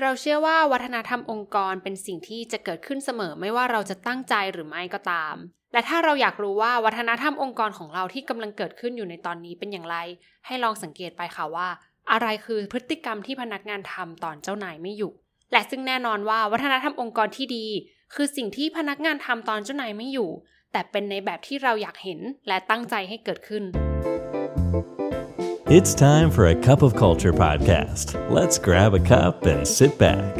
เราเชื่อว่าวัฒนธรรมองค์กรเป็นสิ่งที่จะเกิดขึ้นเสมอไม่ว่าเราจะตั้งใจหรือไม่ก็ตาม และถ้าเราอยากรู้ว่าวัฒนธรรมองค์กรของเราที่กำลังเกิดขึ้นอยู่ในตอนนี้เป็นอย่างไร ให้ลองสังเกตไปค่ะว่า อะไรคือพฤติกรรมที่พนักงานทำตอนเจ้านายไม่อยู่ และซึ่งแน่นอนว่าวัฒนธรรมองค์กรที่ดี คือสิ่งที่พนักงานทำตอนเจ้านายไม่อยู่ แต่เป็นในแบบที่เราอยากเห็นและตั้งใจให้เกิดขึ้น It's time for a cup of culture podcast. Let's grab a cup and sit back.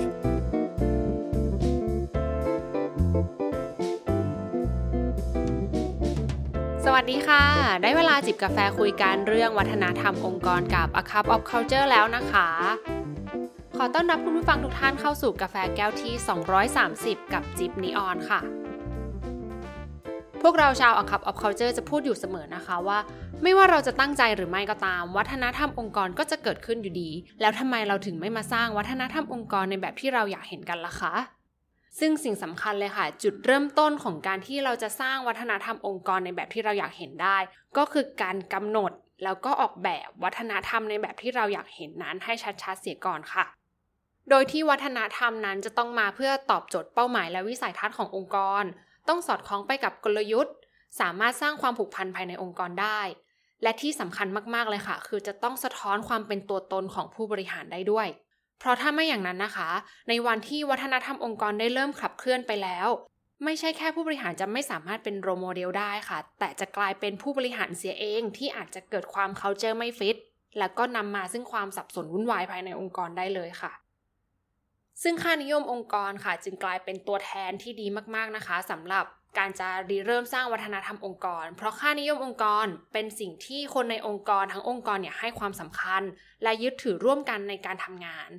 สวัสดีค่ะ ได้เวลาจิบกาแฟคุยกันเรื่องวัฒนธรรมองค์กรกับ A Cup of Culture แล้วนะคะ ขอต้อนรับคุณผู้ฟังทุกท่านเข้าสู่กาแฟแก้วที่ 230 กับจิบนีออนค่ะ วกเราชาว A Cup of Culture จะพูดอยู่เสมอนะคะว่า ไม่ว่าเราจะตั้งใจหรือไม่ก็ตาม วัฒนธรรมองค์กรก็จะเกิดขึ้นอยู่ดี แล้วทำไมเราถึงไม่มาสร้างวัฒนธรรมองค์กรในแบบที่เราอยากเห็นกันล่ะคะซึ่งสิ่งสำคัญเลยค่ะ จุดเริ่มต้นของการที่เราจะสร้างวัฒนธรรมองค์กรในแบบที่เราอยากเห็นได้ ก็คือการกำหนดแล้วก็ออกแบบวัฒนธรรมในแบบที่เราอยากเห็นนั้นให้ชัดๆเสียก่อนค่ะ โดยที่วัฒนธรรมนั้นจะต้องมาเพื่อตอบโจทย์เป้าหมายและวิสัยทัศน์ขององค์กร ต้องสอดคล้องไปกับกลยุทธ์ สามารถสร้างความผูกพันภายในองค์กรได้ และที่สำคัญมากๆเลยค่ะ คือจะต้องสะท้อนความเป็นตัวตนของผู้บริหารได้ด้วย เพราะถ้าไม่อย่างนั้นนะคะ ในวันที่วัฒนธรรมองค์กรได้เริ่มขับเคลื่อนไปแล้ว ไม่ใช่แค่ผู้บริหารจะไม่สามารถเป็นโรโมเดลได้ค่ะ แต่จะกลายเป็นผู้บริหารเสียเองที่อาจจะเกิดความ culture ไม่ฟิตแล้วก็นำมาซึ่งความสับสนวุ่นวายภายในองค์กรได้เลยค่ะ ซึ่งค่านิยมองค์กรค่ะ จึงกลายเป็นตัวแทนที่ดีมากๆนะคะสำหรับการจะรีเริ่มสร้างวัฒนธรรมองค์กร เพราะค่านิยมองค์กรเป็นสิ่งที่คนในองค์กรทั้งองค์กรเนี่ยให้ความสำคัญ และยึดถือร่วมกันในการทำงาน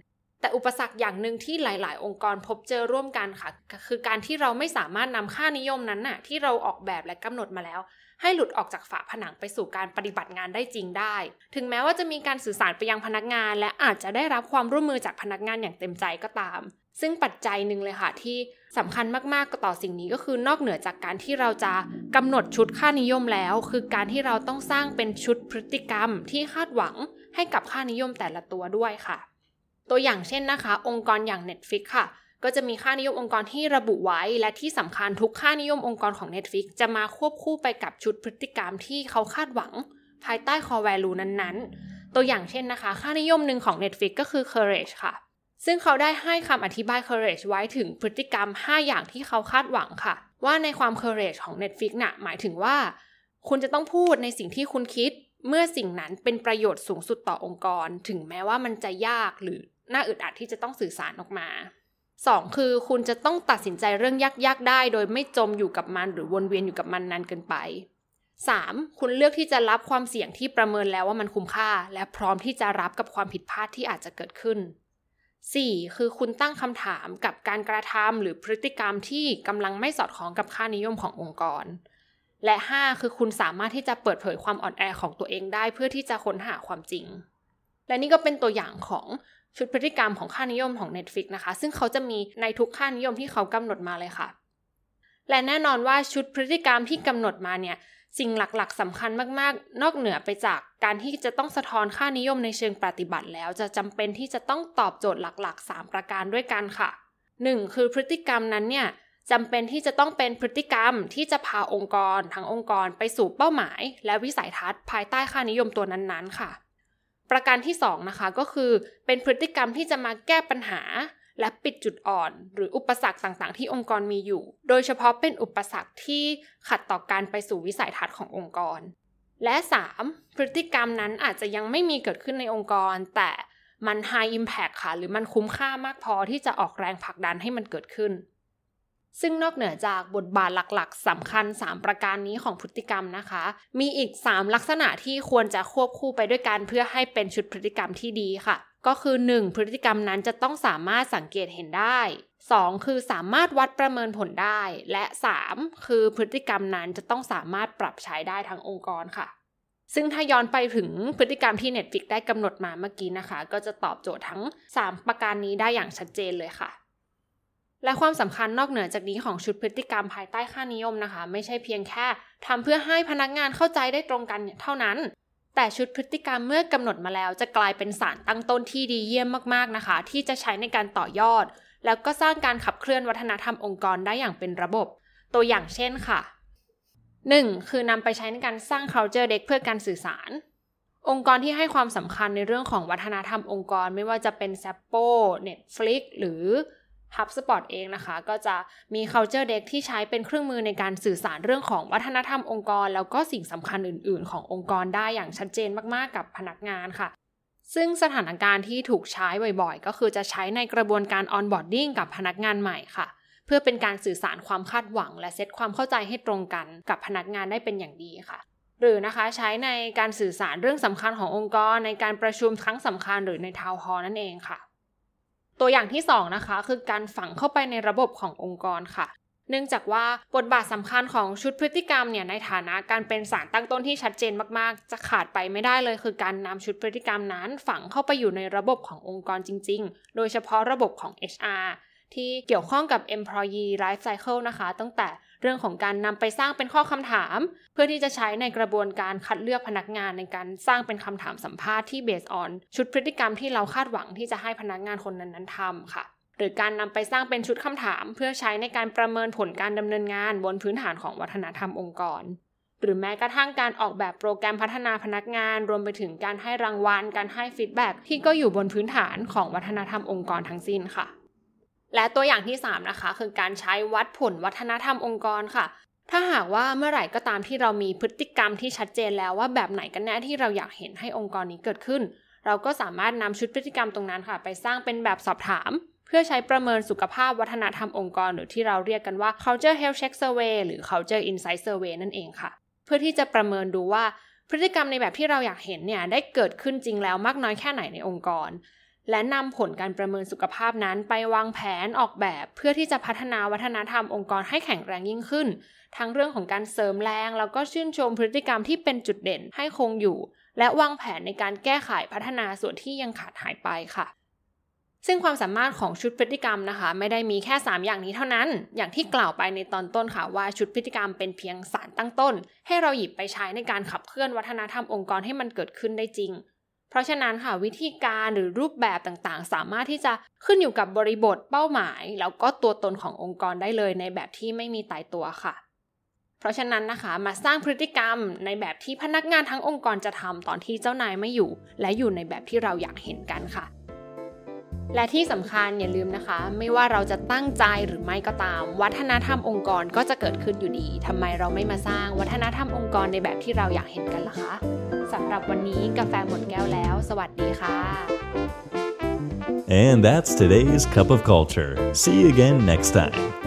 แต่อุปสรรคอย่างหนึ่งที่หลาย ๆ องค์กรพบเจอร่วมกันค่ะ คือการที่เราไม่สามารถนำค่านิยมนั้นน่ะที่เราออกแบบและกำหนดมาแล้ว ให้หลุดออกจากฝาผนังไปสู่การปฏิบัติงานได้จริงได้ ถึงแม้ว่าจะมีการสื่อสารไปยังพนักงาน และอาจจะได้รับความร่วมมือจากพนักงานอย่างเต็มใจก็ตาม ซึ่งปัจจัยหนึ่งเลยค่ะที่สำคัญมากๆต่อสิ่งนี้ก็คือนอกเหนือจากการที่เราจะกำหนดชุดค่านิยมแล้ว คือการที่เราต้องสร้างเป็นชุดพฤติกรรมที่คาดหวังให้กับค่านิยมแต่ละตัวด้วยค่ะ ตัวอย่างเช่นนะคะ องค์กรอย่าง Netflix ค่ะ ก็จะมีค่านิยมองค์กรที่ระบุไว้ และที่สำคัญทุกค่านิยมองค์กรของ Netflix จะมาควบคู่ไปกับชุดพฤติกรรมที่เขาคาดหวัง ภายใต้ core value นั้นๆ ตัวอย่างเช่นนะคะ ค่านิยมหนึ่งของ Netflix ก็คือ courage ค่ะ ซึ่งเขาได้ให้คำอธิบาย courage ไว้ถึงพฤติกรรม 5 อย่างที่เขาคาดหวังค่ะ ว่าในความ courage ของ Netflix น่ะหมายถึงว่า คุณจะต้องพูดในสิ่งที่คุณคิด เมื่อสิ่งนั้นเป็นประโยชน์สูงสุดต่อองค์กร ถึงแม้ว่ามันจะยากหรือ น่าอึดอัดที่จะต้องสื่อสารออกมา 2. คือคุณจะต้องตัดสินใจเรื่องยากๆได้ โดยไม่จมอยู่กับมันหรือวนเวียนอยู่กับมันนานเกินไป 3. คุณเลือกที่จะรับความเสี่ยงที่ประเมินแล้วว่ามันคุ้มค่า และพร้อมที่จะรับกับความผิดพลาดที่อาจจะเกิดขึ้น 4. คือคุณตั้งคำถามกับการกระทำหรือพฤติกรรมที่กำลังไม่สอดคล้องกับค่านิยมขององค์กร และ 5. คือคุณสามารถที่จะเปิดเผยความอ่อนแอของตัวเองได้ เพื่อที่จะค้นหาความจริง และนี่ก็เป็นตัวอย่างของ ชุดพฤติกรรมของค่านิยมของ Netflix นะคะ ซึ่งเขาจะมีในทุกค่านิยมที่เขากำหนดมาเลยค่ะ และแน่นอนว่าชุดพฤติกรรมที่กำหนดมาเนี่ยสิ่งหลักๆสำคัญมากๆ นอกเหนือไปจากการที่จะต้องสะท้อนค่านิยมในเชิงปฏิบัติแล้ว จะจำเป็นที่จะต้องตอบโจทย์หลักๆ 3 ประการด้วยกันค่ะ 1. คือพฤติกรรมนั้นเนี่ยจำเป็นที่จะต้องเป็นพฤติกรรมที่จะพาองค์กรทั้งองค์กรไปสู่เป้าหมาย และวิสัยทัศน์ภายใต้ค่านิยมตัวนั้นๆ ค่ะ ประการที่2นะคะก็คือเป็นพฤติกรรมที่จะมาแก้ปัญหา และปิดจุดอ่อน หรืออุปสรรคต่างๆ ที่องค์กรมีอยู่ โดยเฉพาะเป็นอุปสรรคที่ขัดต่อการไปสู่วิสัยทัศน์ขององค์กร และ 3. พฤติกรรมนั้นอาจจะยังไม่มีเกิดขึ้นในองค์กร แต่มัน high impact ค่ะ หรือมันคุ้มค่ามากพอที่จะออกแรงผลักดันให้มันเกิดขึ้น ซึ่งนอกเหนือจากบทบาทหลักๆสำคัญ 3 ประการนี้ของพฤติกรรมนะคะ มีอีก 3 ลักษณะที่ควรจะควบคู่ไปด้วยกันเพื่อให้เป็นชุดพฤติกรรมที่ดีค่ะ ก็คือ 1. พฤติกรรมนั้นจะต้องสามารถสังเกตเห็นได้ 2. คือสามารถวัดประเมินผลได้ และ 3. คือพฤติกรรมนั้นจะต้องสามารถปรับใช้ได้ทั้งองค์กรค่ะซึ่งถ้าย้อนไปถึงพฤติกรรมที่ Netflix ได้กำหนดมาเมื่อกี้นะคะ ก็จะตอบโจทย์ทั้ง 3 ประการนี้ได้อย่างชัดเจนเลยค่ะ และความสำคัญนอกเหนือจากนี้ของชุดพฤติกรรมภายใต้ค่านิยมนะคะ ไม่ใช่เพียงแค่ทำเพื่อให้พนักงานเข้าใจได้ตรงกันเท่านั้น แต่ชุดพฤติกรรมเมื่อกำหนดมาแล้วจะกลายเป็นสารตั้งต้นที่ดีเยี่ยมมากๆนะคะ ที่จะใช้ในการต่อยอด แล้วก็สร้างการขับเคลื่อนวัฒนธรรมองค์กรได้อย่างเป็นระบบ ตัวอย่างเช่นค่ะ 1. คือนำไปใช้ในการสร้าง culture deck เพื่อการสื่อสาร องค์กรที่ให้ความสำคัญในเรื่องของวัฒนธรรมองค์กร ไม่ว่าจะเป็น s a p p o Netflix หรือ HubSpot เองนะคะ ก็จะมี culture deck ที่ใช้เป็นเครื่องมือในการสื่อสารเรื่องของวัฒนธรรมองค์กร แล้วก็สิ่งสำคัญอื่น ๆ ขององค์กรได้อย่างชัดเจนมาก ๆ กับพนักงานค่ะ ซึ่งสถานการณ์ที่ถูกใช้บ่อย ๆ ก็คือจะใช้ในกระบวนการ onboarding กับพนักงานใหม่ค่ะ เพื่อเป็นการสื่อสารความคาดหวัง และเซตความเข้าใจให้ตรงกันกับพนักงานได้เป็นอย่างดีค่ะหรือนะคะใช้ในการสื่อสารเรื่องสำคัญขององค์กรในการประชุมครั้งสำคัญหรือในทาวน์ฮอลนั่นเองค่ะ ตัวอย่างที่2นะคะคือการฝังเข้าไปในระบบขององค์กรค่ะ เนื่องจากว่าบทบาทสำคัญของชุดพฤติกรรมเนี่ยในฐานะการเป็นสารตั้งต้นที่ชัดเจนมากๆ จะขาดไปไม่ได้เลย คือการนำชุดพฤติกรรมนั้นฝังเข้าไปอยู่ในระบบขององค์กรจริง ๆ โดยเฉพาะระบบของ HR ที่เกี่ยวข้องกับ employee life cycle นะคะ ตั้งแต่ เรื่องของการนำไปสร้างเป็นข้อคำถาม เพื่อที่จะใช้ในกระบวนการคัดเลือกพนักงานในการสร้างเป็นคำถามสัมภาษณ์ที่ based on ชุดพฤติกรรมที่เราคาดหวังที่จะให้พนักงานคนนั้นๆทำค่ะหรือการนำไปสร้างเป็นชุดคำถาม เพื่อใช้ในการประเมินผลการดำเนินงานบนพื้นฐานของวัฒนธรรมองค์กร หรือแม้กระทั่งการออกแบบโปรแกรมพัฒนาพนักงาน รวมไปถึงการให้รางวัล การให้ฟีดแบ็ที่ก็อยู่บนพื้นฐานของวัฒนธรรมองค์กรทั้งสิ้นค่ะ และตัวอย่างที่ 3 นะคะ คือการใช้วัดผลวัฒนธรรมองค์กรค่ะ ถ้าหากว่าเมื่อไหร่ก็ตามที่เรามีพฤติกรรมที่ชัดเจนแล้วว่าแบบไหนกันแน่ที่เราอยากเห็นให้องค์กรนี้เกิดขึ้น เราก็สามารถนำชุดพฤติกรรมตรงนั้นค่ะ ไปสร้างเป็นแบบสอบถาม เพื่อใช้ประเมินสุขภาพวัฒนธรรมองค์กร หรือที่เราเรียกกันว่า culture health check survey หรือ culture insight survey นั่นเองค่ะ เพื่อที่จะประเมินดูว่าพฤติกรรมในแบบที่เราอยากเห็นเนี่ยได้เกิดขึ้นจริงแล้วมากน้อยแค่ไหนในองค์กร และนำผลการประเมินสุขภาพนั้นไปวางแผนออกแบบเพื่อที่จะพัฒนาวัฒนธรรมองค์กรให้แข็งแรงยิ่งขึ้น ทั้งเรื่องของการเสริมแรง แล้วก็ชื่นชมพฤติกรรมที่เป็นจุดเด่นให้คงอยู่ และวางแผนในการแก้ไขพัฒนาส่วนที่ยังขาดหายไปค่ะ ซึ่งความสามารถของชุดพฤติกรรมนะคะ ไม่ได้มีแค่ 3 อย่างนี้เท่านั้น อย่างที่กล่าวไปในตอนต้นค่ะว่าชุดพฤติกรรมเป็นเพียงสารตั้งต้น ให้เราหยิบไปใช้ในการขับเคลื่อนวัฒนธรรมองค์กรให้มันเกิดขึ้นได้จริง เพราะฉะนั้นค่ะวิธีการหรือรูปแบบต่างๆ สามารถที่จะขึ้นอยู่กับบริบทเป้าหมาย แล้วก็ตัวตนขององค์กรได้เลยในแบบที่ไม่มีตายตัวค่ะ เพราะฉะนั้นนะคะมาสร้างพฤติกรรมในแบบที่พนักงานทั้งองค์กรจะทำตอนที่เจ้านายไม่อยู่ และอยู่ในแบบที่เราอยากเห็นกันค่ะและที่สำคัญอย่าลืมนะคะ ไม่ว่าเราจะตั้งใจหรือไม่ก็ตาม วัฒนธรรมองค์กรก็จะเกิดขึ้นอยู่ดีทำไมเราไม่มาสร้างวัฒนธรรมองค์กรในแบบที่เราอยากเห็นกันล่ะคะ สำหรับวันนี้กาแฟหมดแก้วแล้ว สวัสดีค่ะ And that's today's Cup of Culture. See you again next time.